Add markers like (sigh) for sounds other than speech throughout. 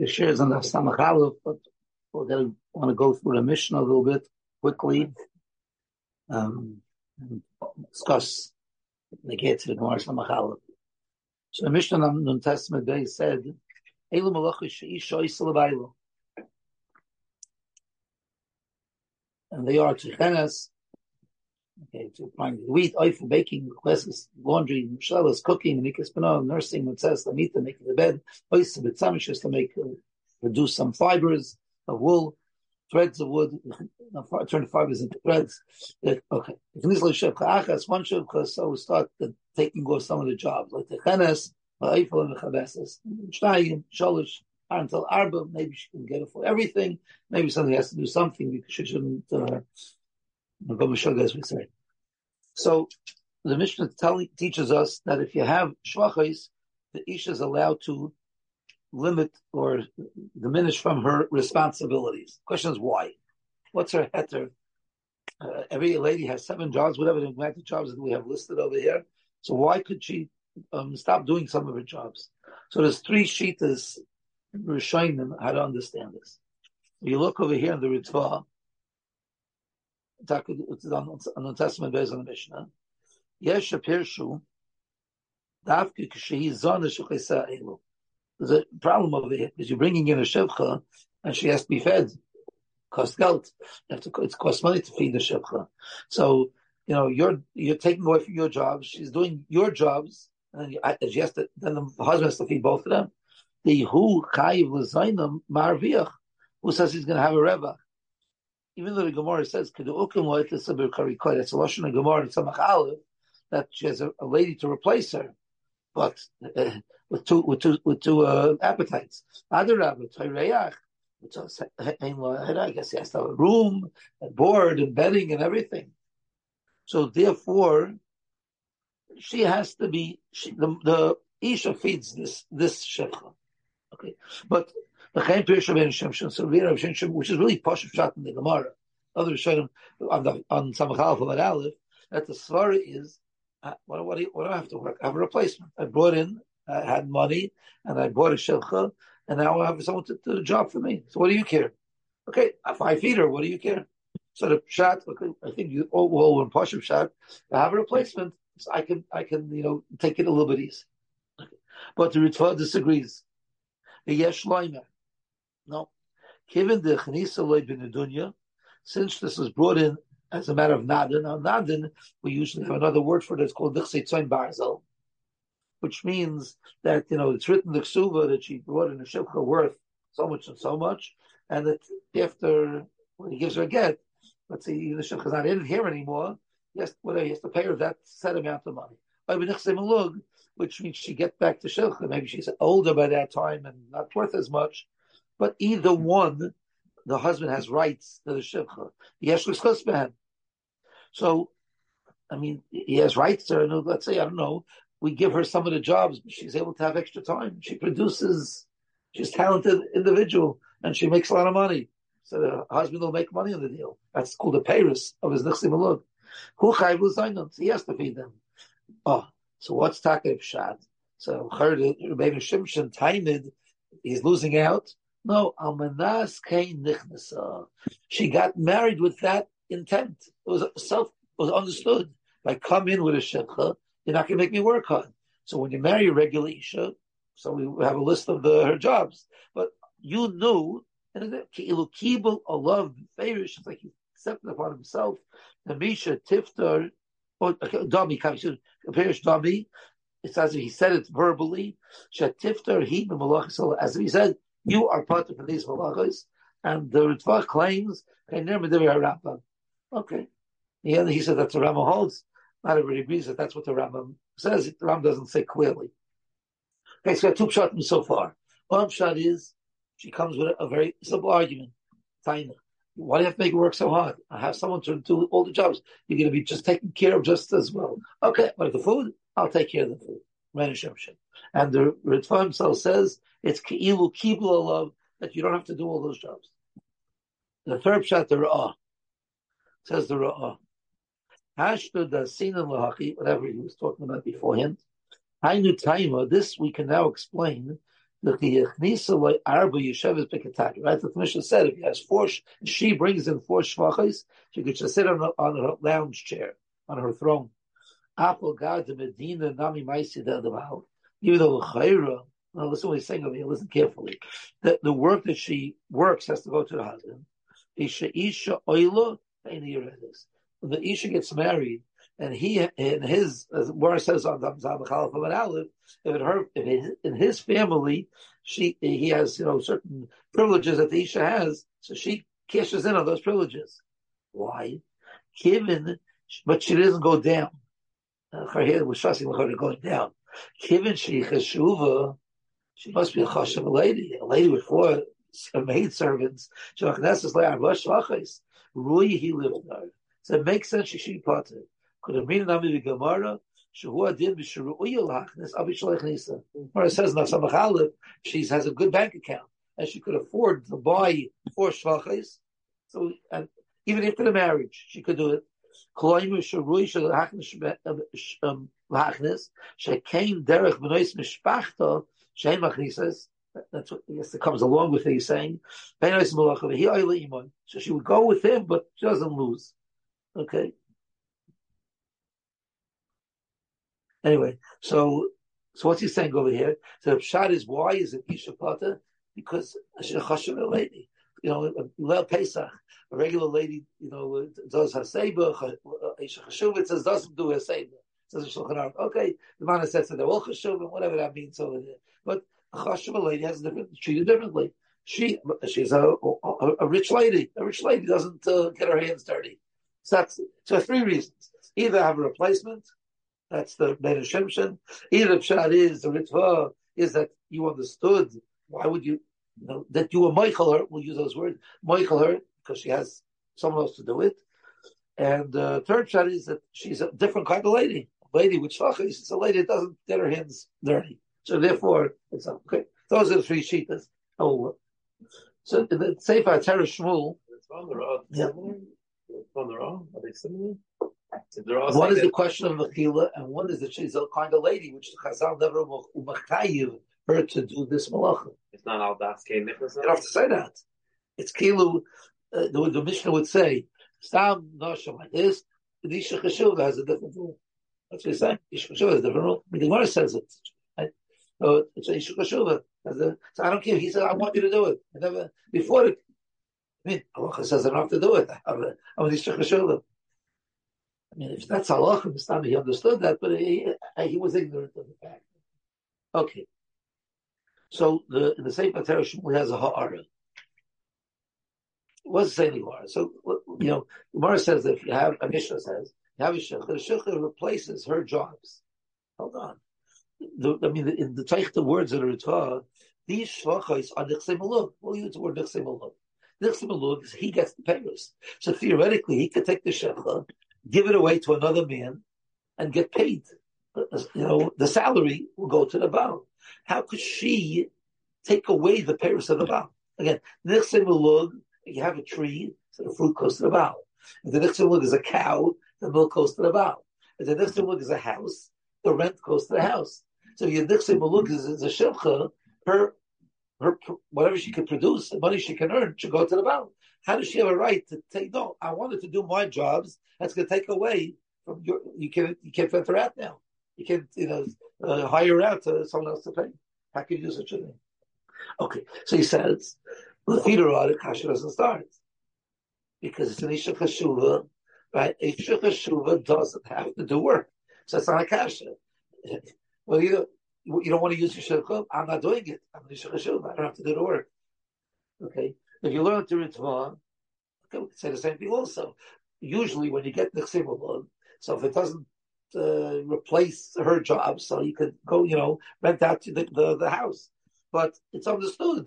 the shares on the Samachalov, but we're going to want to go through the Mishnah a little bit quickly. Um, and discuss the gates of the Gemara Samachalov. So the Mishnah in the Testament day said, Elu malachish she'isha isalabaylo. And they are tchichenes, okay, to find wheat, oil for baking, classes, laundry, shalas, cooking, nikas panah, nursing, mitzvahs, lamita, making the bed, ois, bitzamishes to make, uh, produce some fibers of wool, threads of wood, (laughs) turn fibers into threads. Okay. One shevcha, so we start the, taking off some of the jobs, like the chenes, ha'ifel, and the chabeses. Shtayim, sholish, until arba, maybe she can get it for everything. Maybe somebody has to do something because she shouldn't, uh, as we say. So, the Mishnah telling, teaches us that if you have shvachos, the isha is allowed to limit or diminish from her responsibilities. Question is why? What's her heter? Uh, every lady has seven jobs, whatever the amount of jobs that we have listed over here. So why could she um, stop doing some of her jobs? So there's three sheetas we're showing them how to understand this. You look over here in the Ritva, on the Testament based on the Mishnah. Yesh Pirshu, Davke Kshehi Zon Elu. There's a problem over here because you're bringing in a shevcha and she has to be fed. Cost geld. To, it costs money to feed the shevcha. So, you know, you're, you're taking away from your jobs. She's doing your jobs and then she has to, then the husband has to feed both of them. The who chayiv marviach, who says he's going to have a reva. Even though the Gemara says, "Kedu ukim lo'etis karikoy," that's a lashon of Gemara in Samach that she has a, a lady to replace her but uh, (laughs) with two with two with two uh, appetites. Adarab, Tayreach, I guess he has to have a room, and board, and bedding, and everything. So therefore, she has to be she, the the Isha feeds this this shechah. Okay, but Pirshav Ben Shimshon, so which is really posh shot in the Gemara. Other Rishonim on the on Samachal from Aleph that the svara is uh, what, what, do you, what do I have to work? I have a replacement. I brought in, I had money, and I bought a shilcha, and now I have someone to do the job for me. So what do you care? Okay, a five feeder, what do you care? So the shot, okay, I think you all well when Pashup shot, I have a replacement, so I can I can you know take it a little bit easy. Okay. But the Ritva disagrees. The Yesh Loimer. No. Given the Chanisa Loy bin since this was brought in as a matter of nadin. Now, nadin, we usually have another word for it. It's called dichsei barzel, which means that you know it's written the ksuva that she brought in a shivcha worth so much and so much, and that after when he gives her a get, let's say even the shivcha is not in here anymore, yes, whatever he has to pay her that set amount of money. Which means she gets back to shivcha. Maybe she's older by that time and not worth as much, but either one the husband has rights to the shivcha. Yesh l'schus so, I mean, he has rights to her. And let's say, I don't know, we give her some of the jobs, she's able to have extra time. She produces, she's talented individual, and she makes a lot of money. So the husband will make money on the deal. That's called the Paris of his. Who chayvu He has to feed them. Oh, so what's Takib Shad? So maybe Shimshon Tainid, he's losing out. No, Almanas Kain Nichnasa. She got married with that intent. It was self it was understood. If I come in with a shemcha, you're not going to make me work hard. So when you marry a regular isha, so we have a list of the, her jobs, but you knew and kibul Allah favorish. It's like he accepted upon himself. The Misha Tiftar oh, or Dami Parish Dami. It's as if he said it verbally. Shatiftar he as if he said, "You are part of these malachas." And the Ritva claims, Okay. Yeah, he said that the Rambam holds. Not everybody agrees that that's what the Rambam says. The Rambam doesn't say clearly. Okay, so we have two pshatim so far. One pshat is she comes with a, a very simple argument. Taina. Why do you have to make it work so hard? I have someone to do all the jobs. You're going to be just taken care of just as well. Okay, but the food, I'll take care of the food. And the Ritva himself says it's ki'ilu kibla love that you don't have to do all those jobs. The third pshat, the ra'ah. Says the Ra'ah. Hashtu da sinan lahachi, whatever he was talking about beforehand. Hainu taima, this we can now explain. right? The commission said if he has four, she brings in four shvachis, she could just sit on, on her lounge chair, on her throne. Apple God the Medina Nami Maisi the even though Chayra, now listen what he's saying over here, listen carefully. The, the work that she works has to go to the husband. Isha Isha Oila When the Isha gets married, and he in his as Mara says on of Aleph, if it her if it, in his family she he has you know certain privileges that the Isha has, so she cashes in on those privileges. Why? Given, but she doesn't go down. Her head was trusting her going down. Given she cheshuva, she must be a chashav lady, a lady with four maid servants. Rui he lived there. So it makes sense she should be part of it. Could have been Nami the Gemara. Shavua did b'shuru'uyel hachnes abishalech nisa. Gemara says Samachalif she has a good bank account and she could afford to buy four shvachis. So and even after the marriage, she could do it. That's what comes along with it. He's saying, so she would go with him, but she doesn't lose. Okay. Anyway, so so what's he saying over here? So the pshat is why is it Isha Pata? Because she's a lady. You know, Leil Pesach, a regular lady, you know, does her seba, Isha Chashuvah, says doesn't do her seba. Says Shulchan Aruch. Okay, the man says that they're all Chashuvah, whatever that means over there. But a Chashuvah lady has different, treated differently. She, she's a, a, a rich lady. A rich lady doesn't uh, get her hands dirty. So that's, so three reasons. Either have a replacement, that's the Ben Shimshon. Either Pshat is, the Ritva is that you understood. Why would you, that you were Michael her, we'll use those words, Michael her, because she has someone else to do it. And uh, third shot is that she's a different kind of lady. A lady with shachis, it's a lady that doesn't get her hands dirty. So therefore, it's okay. Those are the three sheetas. Oh, so the Sefer Torah Shmuel. It's on the road. Yeah. The road. Are they similar? One is the question of Mechila, and one is that she's a kind of lady, which the Chazal never umachayiv her to do this malacha. It's not al das You don't have to say that. It's kilu. Uh, the, the Mishnah would say, "Stam nosham like this." The Cheshuva has a different rule. That's what he's saying. Isha Cheshuva has a different rule. The Gemara says it. Right? So it's a Isha Cheshuva. So I don't care. He said, "I want you to do it." I never before. It, I mean, Allah says I don't have to do it. I'm an Isha Cheshuva. I mean, if that's halach, time he understood that, but he, he was ignorant of the fact. Okay. So the the same Torah Shmuel has a ha'ara. What's the same ha'ara? So you know, Gemara says that if you have a Mishnah says you have a shechah, the replaces her jobs. Hold on. The, I mean, in the Teich, the words that are Torah, these shvachos are nichsemalug. We'll use the word nichsemalug. Nichsemalug is he gets the payers. So theoretically, he could take the shechah give it away to another man and get paid. Uh, uh, you know, the salary will go to the Baal. How could she take away the Paris of the Baal? Again, next time we look, you have a tree, so the fruit goes to the Baal. If the Nichsim is a cow, the milk goes to the Baal. If the Nichsim is a house, the rent goes to the house. So your Nichsim is, is a Shilcha, her, her, whatever she can produce, the money she can earn should go to the Baal. How does she have a right to take? No, I wanted to do my jobs. That's going to take away from your. You can't. You can't her out now. You can't. You know, uh, hire out to someone else to pay. How can you do such a thing? Okay, so he says the feeder audit kasha doesn't start because it's an isha chashuva, right? Isha chashuva doesn't have to do work, so it's not a kasha. Well, you you don't want to use your shulchan. I'm not doing it. I'm an isha chashuva. I don't have to do the work. Okay, if you learn to Ritva, okay, we can say the same thing also. Usually when you get the Chsivulog, so if it doesn't uh, replace her job, so you could go, you know, rent out the, the, the house. But it's understood.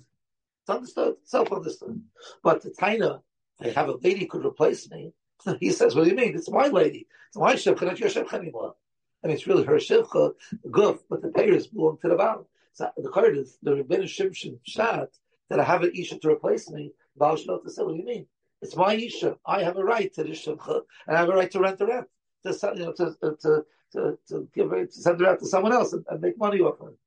It's understood, self-understood. But the Taina, they have a lady could replace me. (laughs) he says, what do you mean? It's my lady. It's my shivcha, not your shivcha anymore. I mean, it's really her shivcha, goof, but the payers belong to the Baal. So the card is the Rebbeinu Shimshon Shat that I have an Isha to replace me, Baal Shalot say, what do you mean? It's my Isha. I have a right to the Shimcha, and I have a right to rent her out, to, you know, to, to, to, to, give it, to send it out to someone else and, and make money off of it.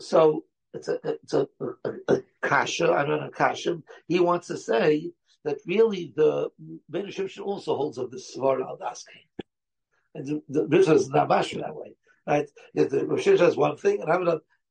so it's a it's a, a, a kasha. I don't know kasha. He wants to say that really the Ben Shimshon also holds of the Svar al Daske. And the, the Mishnah is not bash that way, right? If the Rosh has one thing, and I'm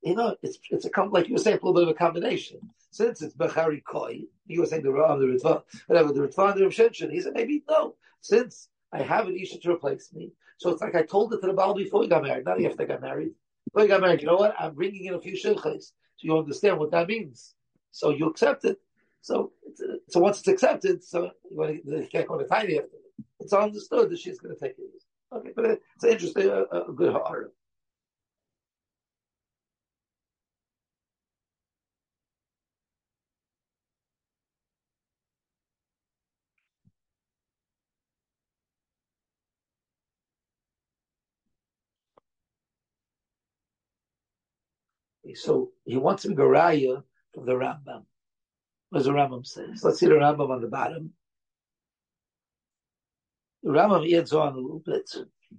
you know, it's it's a like you were saying, a little bit of a combination. Since it's Bechari Koi, you were saying the Ram, the Ritva, whatever, the Ritva and the Rav he said maybe no. Since I have an Isha to replace me, so it's like I told it to the Baal before he got married, not after I got married. Before he got married, you know what? I'm bringing in a few shilchais, so you understand what that means. So you accept it. So, so once it's accepted, so you can't go to tiny after it. It's understood that she's going to take it. Okay, but it's interesting, a, a good heart. So he wants be Garaya from the Rambam. What the Rambam say? let's see the Rambam on the bottom. The Rambam adds on a little bit.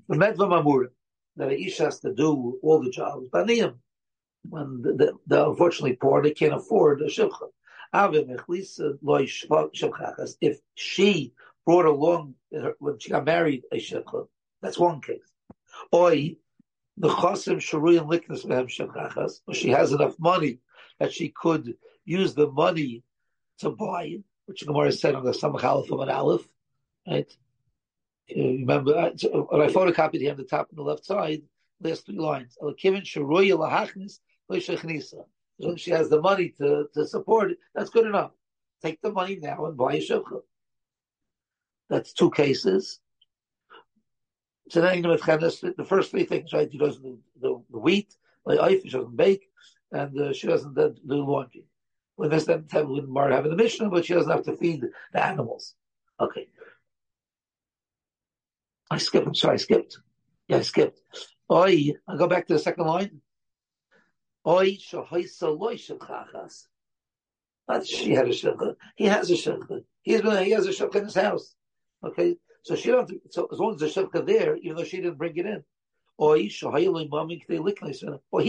The Medva Mamura, that a Ish has to do all the jobs. Baniyim, when the, the, the, unfortunately poor, they can't afford a shivcha. If she brought along when she got married a shivcha, that's one case. Oi, the chosim sharuyan liknus mehem shivchachas, she has enough money that she could use the money to buy, which Gemara said on the Samach Aleph of an Aleph, right? Remember, uh, when I photocopied here on the top and the left side, last three lines. She has the money to, to support it. That's good enough. Take the money now and buy a shivcha. That's two cases. So then the first three things, right? She doesn't do the, the wheat, like she doesn't bake, and uh, she doesn't do laundry. When this then wouldn't Mar having the Mishnah, but she doesn't have to feed the animals. Okay. I skipped. I'm sorry, I skipped. Yeah, I skipped. Oi, I'll go back to the second line. Oi, loy shachachas. She had a shilcha. He has a shilcha. He's he a shilcha in his house. Okay, so she don't. So as long as the shilcha there, even though she didn't bring it in. Well, he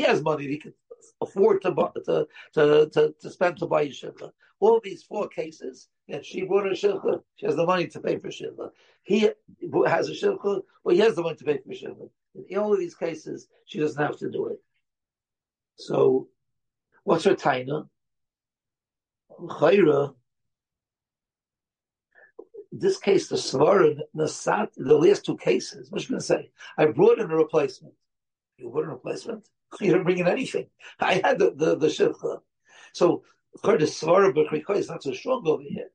has money. He could afford to, to, to, to, to spend to buy a shivcha. All these four cases, and she bought a shivcha, she has the money to pay for shivcha. He has a shivcha, well, he has the money to pay for shivcha. In all of these cases, she doesn't have to do it. So, what's her taina? Chayra, this case, the Svara, Nasat, the last two cases, what's going to say? I brought in a replacement. You brought in a replacement? (laughs) You didn't bring in anything. (laughs) I had the the, the shivcha. So of course the b'krikoy is not so strong over here.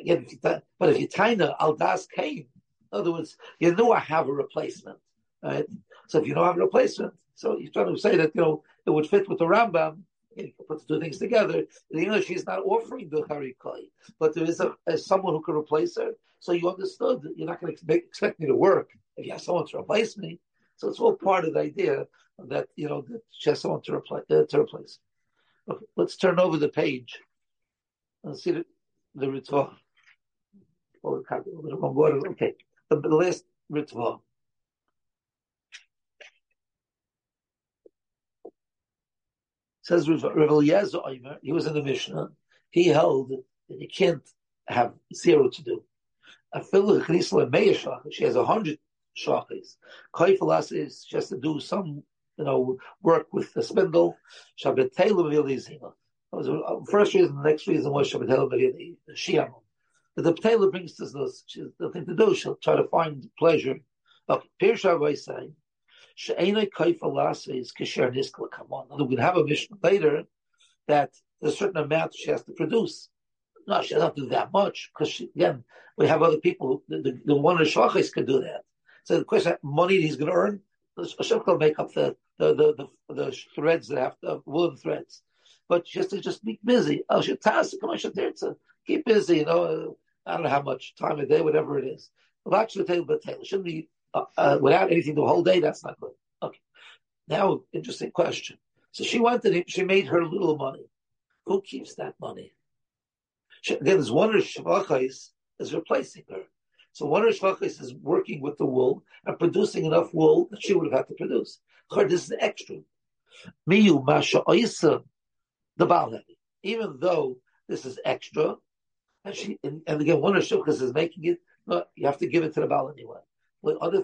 Again, but if you taina al das came, in other words, you know I have a replacement, right? So if you don't have a replacement, so you're trying to say that you know it would fit with the Rambam. You put the two things together. You know, she's not offering the harikoi, but there is a, a, someone who can replace her. So you understood you're not going to expect me to work if you have someone to replace me. So it's all part of the idea that you know that she has someone to, uh, to replace. Okay, let's turn over the page and see the the ritva. Oh, okay, the, last ritva. Says Rav Eliezer he was in the Mishnah. He held that you can't have zero to do. She has a hundred shachis. Kaifalas is just to do some you know, work with the spindle. Shabbat was the uh, first reason. The next reason was Shabbat the Shiam. But the Taylor brings us this. She's the thing to do. She'll try to find pleasure. Okay, Pirsha I say. She'enei kaifa lasa is. Come on, we're have a Mishnah later that there's a certain amount she has to produce. No, she doesn't do that much because again, we have other people. The, the, the one of the shachis could do that. So the question, money he's going to earn, Hashem will make up the the, the, the, the threads that have to, woolen threads. But just to just be busy. Oh, Al Shatas, come on, to keep busy, you know, I don't know how much time a day, whatever it is. But shouldn't be uh, uh, without anything the whole day, that's not good. Okay. Now, interesting question. So she wanted it, she made her little money. Who keeps that money? She, again, there's one of Shavachais is replacing her. So one of Shvachis is working with the wool and producing enough wool that she would have had to produce. This is extra. Miyu Masha Oisa, the Baal Even though this is extra, and she and, and again one of Shulchas is making it, no, you have to give it to the Baal anyway. With other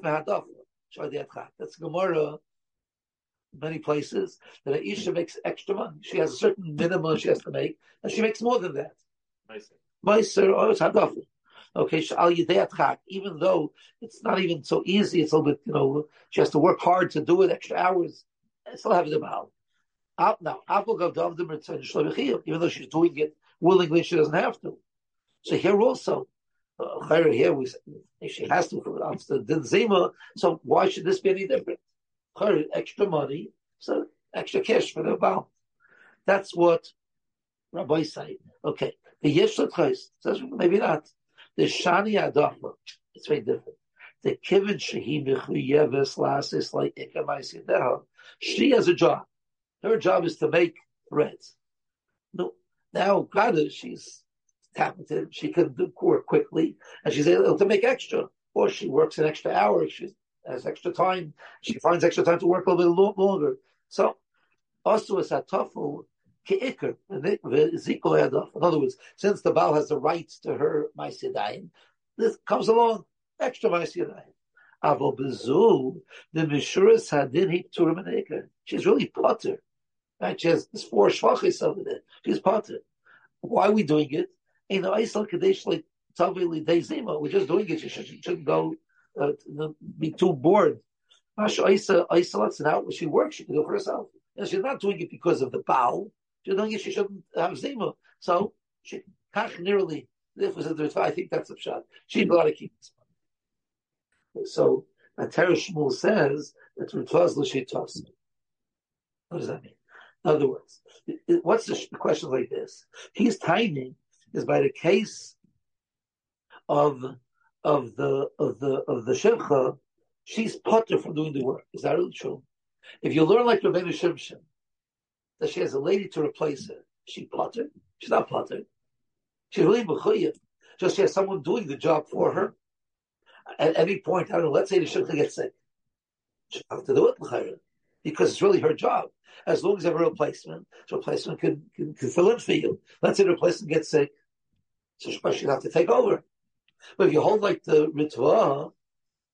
That's Gemara many places that Aisha makes extra money. She has a certain minimum she has to make, and she makes more than that. Meiser, oh, it's hadafu. Okay, even though it's not even so easy, it's a little bit, you know, she has to work hard to do it, extra hours, and still have the mal. Now, even though she's doing it willingly, she doesn't have to. So here also, here we she has to answer the zima. So why should this be any different? extra money, so extra cash for the Baal. That's what Rabbi say. Okay, the Yeshut Chais says maybe not. The Shani Adachma, it's very different. The Kivin Shehi Mechuyeves Lasis like Ikamaisideha, she has a job. Her job is to make threads. No, now Gada, she's talented, she can do work quickly, and she's able to make extra. Or she works an extra hour, she has extra time. She finds extra time to work a little bit longer. So, also is a keikr In other words, since the Baal has the rights to her ma'asidayim, this comes along extra ma'asidayim. Avo bezu the mishuras hadin he turim She's really potter. Right? She has this four shvachis over there. She's potter. Why are we doing it? In the Aisal Kadesh like Tavili Deizima, we're just doing it. She shouldn't go uh, be too bored. Masha Isa lets it out. She works, she can do for herself. And she's not doing it because of the bow. She's doing it, she shouldn't have Zima. So she kach nearly if was a I think that's a shot. She'd got to keep this money. So Atara Shmuel says that Ritwas L'Shitos. What does that mean? In other words, what's the question like this? He's timing is by the case of of the of the of the shevcha, she's potter from doing the work. Is that really true? If you learn like Rebbeinu Shimshon, that she has a lady to replace her, she potter. She's not potter. She's really mechuyev. Just she has someone doing the job for her. At any point, I don't know. Let's say the shevcha gets sick, she have to do it because it's really her job. As long as you have a replacement, the replacement can, can, can fill in for you. Let's say the replacement gets sick, so she have to take over. But if you hold like the Ritva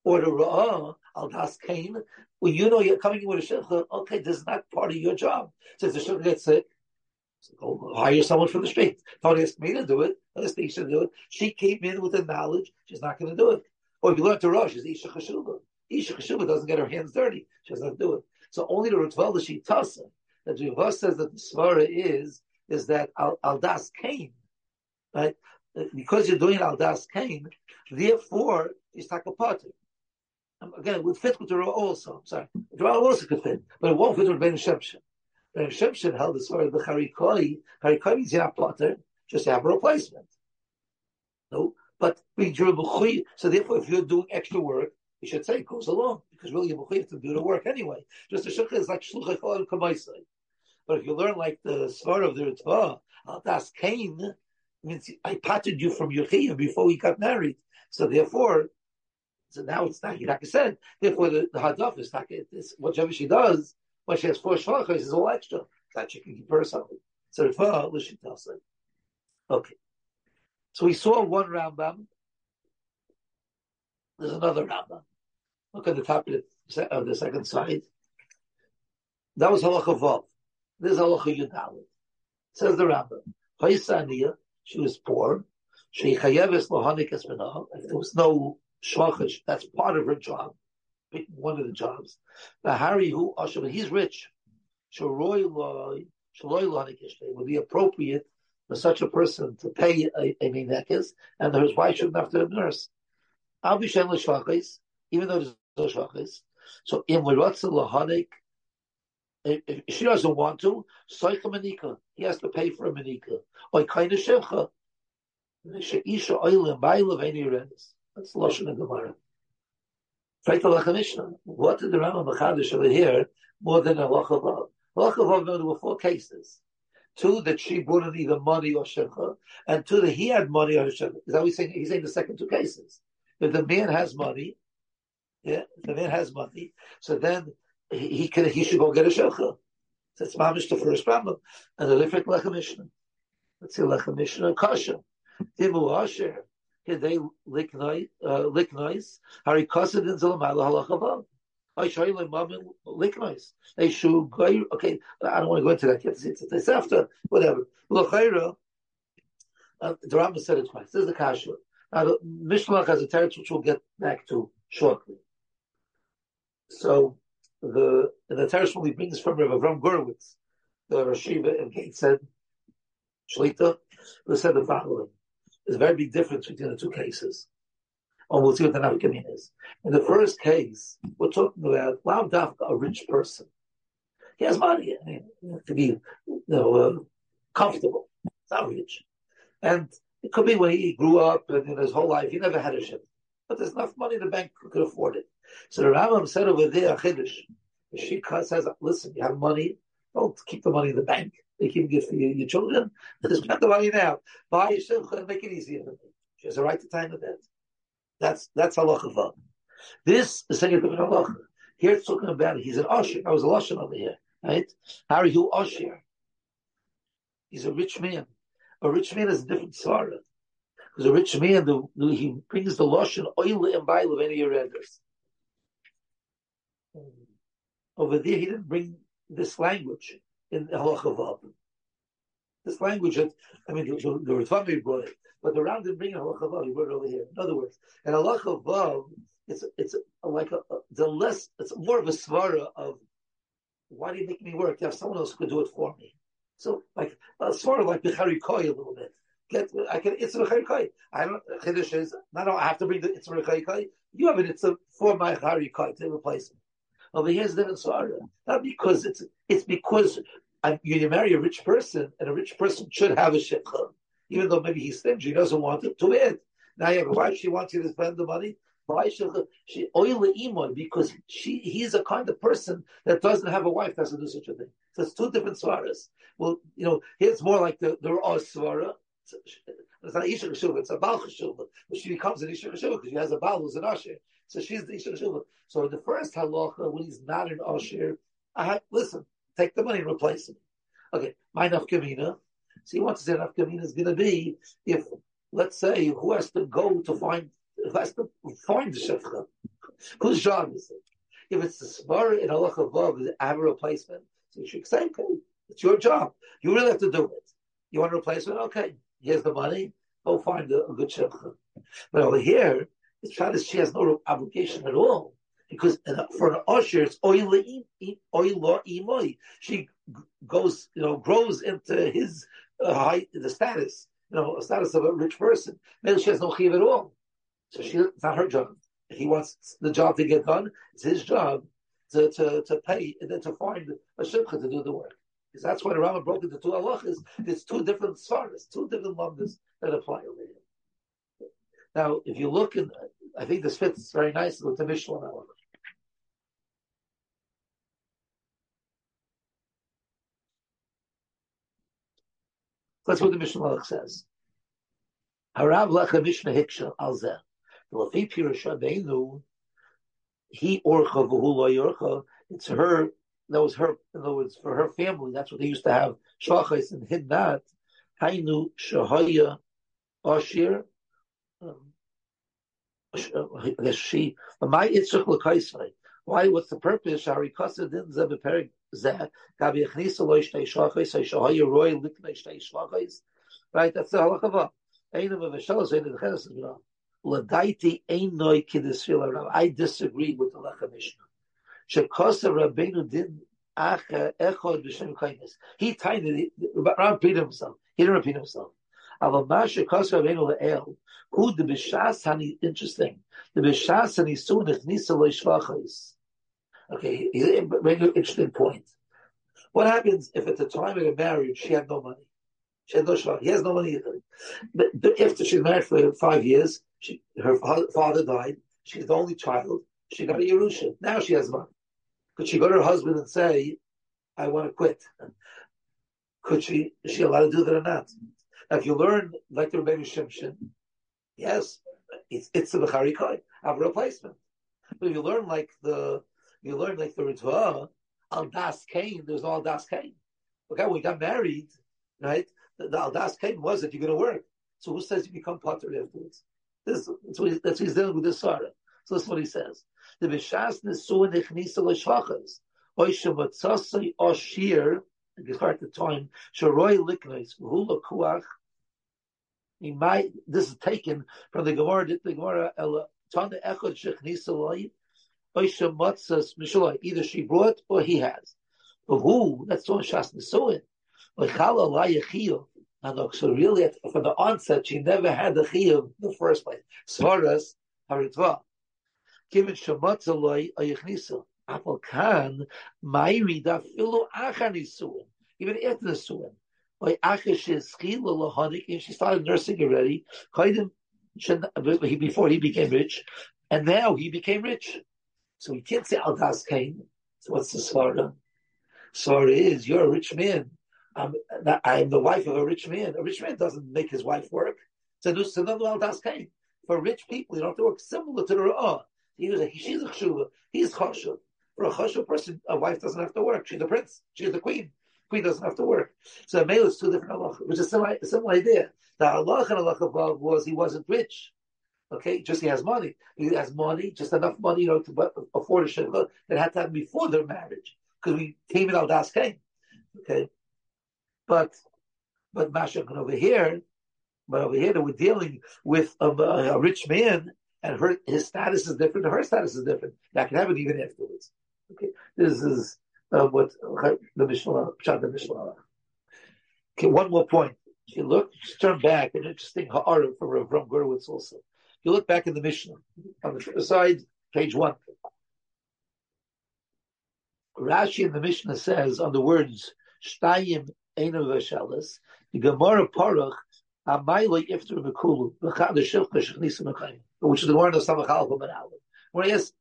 or the Ra'ah, Al Das Kain, when you know you're coming in with a Shechah, okay, this is not part of your job. So if the Shechah gets sick, so go hire someone from the street. Don't ask me to do it. Don't ask Isha to do it. She came in with the knowledge, she's not going to do it. Or if you learn to rush, she's Isha Chashuba. Isha Chashuba doesn't get her hands dirty. She doesn't do it. So only the Ritva, the Shitasa, that Jiva says that the Svara is, is that Al, Das came. Right? Because you're doing al das kain, therefore it's takapati. Um, again, would fit with the Ra also. I'm Sorry, the Ra also could fit, but it won't fit with Ben Shimshon. Ben Shimshon held the far of the Harikoi. Harikoi means you're not plotter, just have a replacement. No, but so therefore, if you're doing extra work, you should say it goes along because really you're to do the work anyway. Just the shukha is like shluchay and kamaisai. But if you learn like the svar of the Ritva, al das kain means I parted you from your chiyah before we got married. So therefore, so now it's not like I said. Therefore, the, the hadaf is not it's whatever she does when she has four shvachos is all extra that she can keep herself. So refer uh, she tells her. Okay. So we saw one Rambam. There's another Rambam. Look at the top of the, of the second side. That was halacha vav. This is halacha yudalit. Says the Rambam. She was poor. She chayeves lohanikas If there was no shvachish, that's part of her job, one of the jobs. The Harry who but he's rich. Shaloi It would be appropriate for such a person to pay a, a minekes, and his wife shouldn't have to nurse. Even though there's no shvachis. So in l'rotza lahanik, if she doesn't want to, soika manika, he has to pay for a manika. Kind of shevcha. Sheisha oilim bailav any rents. That's lashon of Gemara. Right to Lechem Mishnah. What did the Rambam Machadish over here more than a Lacha Vav? Lacha there were four cases. Two that she brought in either money or shevcha, and two that he had money or shevcha. Is that he's saying? He's saying the second two cases. If the man has money, yeah, the man has money, so then he, he can he should go get a shevcha. That's mamish the first problem, and the different lechem mishnah. Let's see lechem mishnah kasha. Timu asher they lick nice, liknois liknois hari kasedin zelamal halachavav. I show you mamin liknois. They should go. Okay, I don't want to go into that yet. It's, it's after whatever. L'chayra. Uh, the Rambam said it twice. This is the kasha. Now the Mishnah has a teretz which we'll get back to shortly. So the the teretz he brings from Rav Avram Gurwitz, the Rashiva and Gateshead Shlita, who said the following. There's a very big difference between the two cases. And we'll see what the Nafkamin is. In the first case, we're talking about Lav Dafka, a rich person. He has money I mean, to be you know, uh, comfortable. Not rich. And it could be when he grew up and in his whole life, he never had a ship. But there's enough money the bank could afford it. So the Rambam said over there, Chiddush, she says, listen, you have money, don't keep the money in the bank. They can give for your, your children. Spend the money now. Buy your shimcha and make it easier for me. She has a right to time the bed. That's that's halacha This is saying a different halacha. Here it's talking about he's an usher. I was a lashon over here, right? How Harry who usher. He's a rich man. A rich man is a different svara. Because a rich man, the, he brings the lashon oil and bail of any readers. Um, over there, he didn't bring this language in halacha. This language that I mean, the, the, brought it, but the Ram didn't bring a halacha. He brought it over here. In other words, in halacha it's it's like a, a, the less. It's more of a svara of why do you make me work? Have someone else could do it for me. So like a svara like bechari koi a little. Get I can it's a koi. I don't chiddush is not I have to bring the a koi. You have it. It's a for my chari koi to replace me. Over here's the Svara. Not because it's it's because uh, you marry a rich person, and a rich person should have a shikha, even though maybe he's stingy, he doesn't want it to it. Now you have a wife, she wants you to spend the money. Why should she oil the because she he's a kind of person that doesn't have a wife doesn't do such a thing. So it's two different svaras. Well, you know, here's more like the the raw svara. It's not Isha Cheshuva, it's a Baal Cheshuva. But she becomes an Isha Cheshuva because she has a Baal who's an Asher. So she's the Isha Cheshuva. So the first halacha, when he's not an Asher, I have, listen, take the money and replace him. Okay, my nafkamina. See, what the nafkamina is going to be if, let's say, who has to go to find, who has to find the shefcha? Whose job is it? If it's the svara in halacha vav, I have a replacement. So you should say, okay, it's your job. You really have to do it. You want a replacement? Okay, here's the money. Go find a, a good shefcha. But over here, it's trying she has no obligation at all because for an usher it's oil imoy. She goes, you know, grows into his uh, height, the status, you know, a status of a rich person. Maybe she has no chiv at all, so she it's not her job. He wants the job to get done, it's his job to to, to pay and then to find a shimcha to do the work. Because that's why the Rama broke into two halachas. There's two different svaras, two different lumdas that apply over here. Now, if you look in, I think this fits very nicely with the Mishnah That's what the Mishnah says. Harav lecha Mishnah hiksha al zeh. L'fi pirusha beinu, he orcha v'hu lo yorcha, it's her, that was her, in other words, for her family, that's what they used to have, shachais and hid that, hainu shahaya ashir, um, she, uh, my itzrach l'kaisvai. Why, what's the purpose? Shari kasa din zeh beperik Right, that's the halacha. Einem of Veshal say the Cheres is Ladaiti ein noi kidis I disagree with the Lechem Mishnah. Shekosa Rabbeinu did acha echod b'shem kindness. He tiny Ram repeated himself. He didn't repeat himself. Aval masha kosa Rabbeinu le'el. Who the b'shas hani interesting. The b'shas hani su nechnisa lo shvachos. Okay, make an interesting point. What happens if at the time of the marriage she had no money? She had no shvach. He has no money either. But after she's married for five years, she, her father died. She's the only child. She got a Yerusha. Now she has money. Could she go to her husband and say, I want to quit? Could she, is she allowed to do that or not? Now, if you learn like the Rebbeinu Shimshon, yes, it's, it's the Bechari Koi, have a replacement. But if you learn like the you learn like the Ritva, Aldas Cain, there's no Aldas Cain. Okay, when we got married, right? The, the Aldas Cain was that you're going to work. So who says you become potter afterwards? This, that's, what he, that's what he's dealing with this Sarah. So that's what he says. The Bishas Nesu Nechnisa L'Shvachas. Oisha Matzasai Oshir, it's hard to time, Sharoi Liknais, V'hula Kuach, he might, this is taken from the Gemara, the Gemara, Tana Echad Shechnisa Lai, Oisha Matzas either she brought or he has. But who, that's on Shas Nesuin, Oichala Lai Yechiyov, so really, from the onset, she never had the chiyuv in the first place. Svaras haritva. Given shematzaloi ayichnisa. Apple kan mayri da filu achanisuin. Even after the suin. By achish schila lahadik, and she started nursing already. Kaidim before he became rich, and now he became rich. So he can't say al kain. So what's the svara? Svara is you're a rich man. I'm, I'm the wife of a rich man. A rich man doesn't make his wife work. So there's another al kain. For rich people, you don't have to work similar to the ra'ah. He was a, she's a chshuva. He's chashuv. For a chashuv person, a wife doesn't have to work. She's a prince. She's the queen. Queen doesn't have to work. So a male is two different halacha, which is a similar, idea. The halacha and halacha above was he wasn't rich. Okay, just he has money. He has money, just enough money, you know, to afford a shivcha that had to happen before their marriage. Because we came in al das came. Okay. But but Masha over here, but over here that we're dealing with a, a, rich man and her his status is different, her status is different. That can happen even afterwards. Okay, this is uh, what the Mishnah, the Mishnah. Okay, one more point. If you look, just turn back, an interesting ha'ara for Rav Ram Gurwitz also. If you look back in the Mishnah, on the side, page one. Rashi in the Mishnah says on the words Shtayim Eino Vashalas, the Gemara Parach Amayloi Iftar Mekulu V'chad Shilcha Shechnisa Mechayim, which is the Gemara of Samachal. Where yes,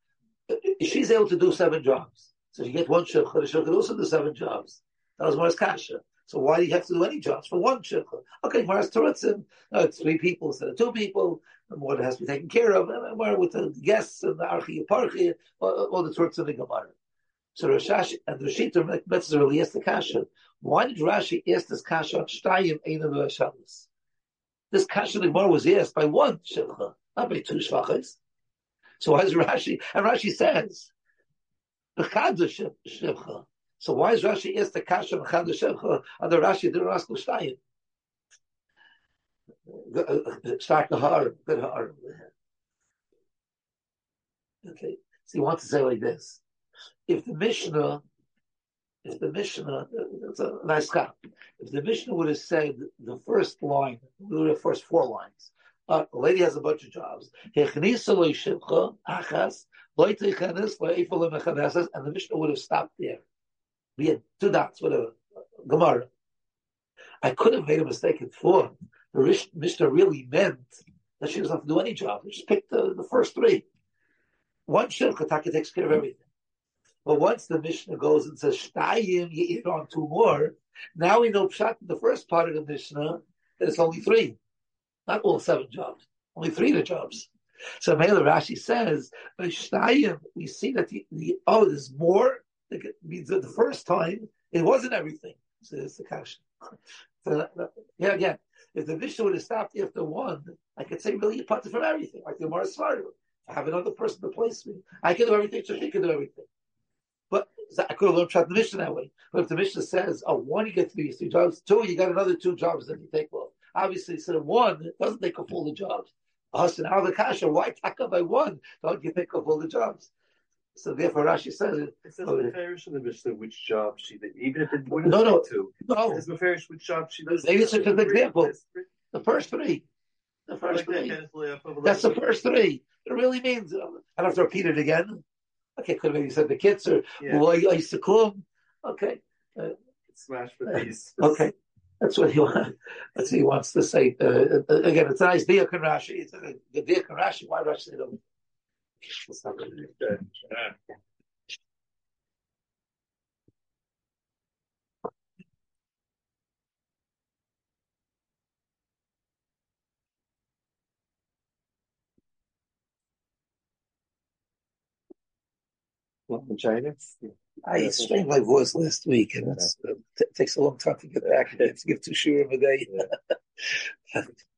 she's able to do seven jobs. So if you get one shilcha, the shilcha also do seven jobs. That was Morris Kasha. So why do you have to do any jobs for one shilcha? Okay, Morris Turutzim, no, uh, it's three people instead of two people. More that has to be taken care of, and more with the guests and the archi parchi, all, the Turutzim and Gemara. So Rashashi and the Rashita Metzzer really asked the Kasha. Why did Rashi ask this Kasha on Shtayim Shabbos? This Kasha the Gemara was asked by one shilcha, not by two shvachas. So why is Rashi? And Rashi says. So why is Rashi asked the kasha b'chad shivcha and the Rashi didn't ask l'shtayim? Start the har, good har. Okay, so he wants to say like this: If the Mishnah, if the Mishnah, it's a nice cap. If the Mishnah would have said the first line, the first four lines, Uh, a lady has a bunch of jobs. And the Mishnah would have stopped there. We had two dots a Gemara. I could have made a mistake in four. The Mishnah really meant that she doesn't have to do any job. Just pick the, the first three. One Shilchataka takes care of everything. But once the Mishnah goes and says, Shtayim, you eat on two more, now we know Pshat the first part of the Mishnah that it's only three. Not all seven jobs. Only three of the jobs. So Mela Rashi says, we see that the, the oh, there's more. It means that the first time it wasn't everything. So it's the question. So, yeah, again, if the Mishnah would have stopped after one, I could say really apart from everything, like the Mars I Have another person to place me. I can do everything, so he can do everything. But I could have learned the Mishnah that way. But if the Mishnah says, oh, one, you get three, three jobs, two, you got another two jobs that you take off. Obviously, instead of one, it doesn't take off all the jobs. Us and the kasha, why taka by one? Don't you think of all the jobs? So therefore, Rashi says it. It says oh, Meferish in the Mishnah which job she did, even if it wouldn't no, no, two. No, it's Meferish which job she does. Maybe it's a good example. The first three. The first like three. That That's the first three. It really means. I don't have to repeat it again. Okay, could have maybe said the kids or yeah. Okay. Uh, Smash for these. Okay. (laughs) That's what he wants. That's what he wants to say. Uh, uh again, it's a nice diak and Rashi. It's a good diak and Rashi. Why Rashi? Don't. in China? I strained my voice last week, and it's, it takes a long time to get back. I have to give two shurim a day. (laughs)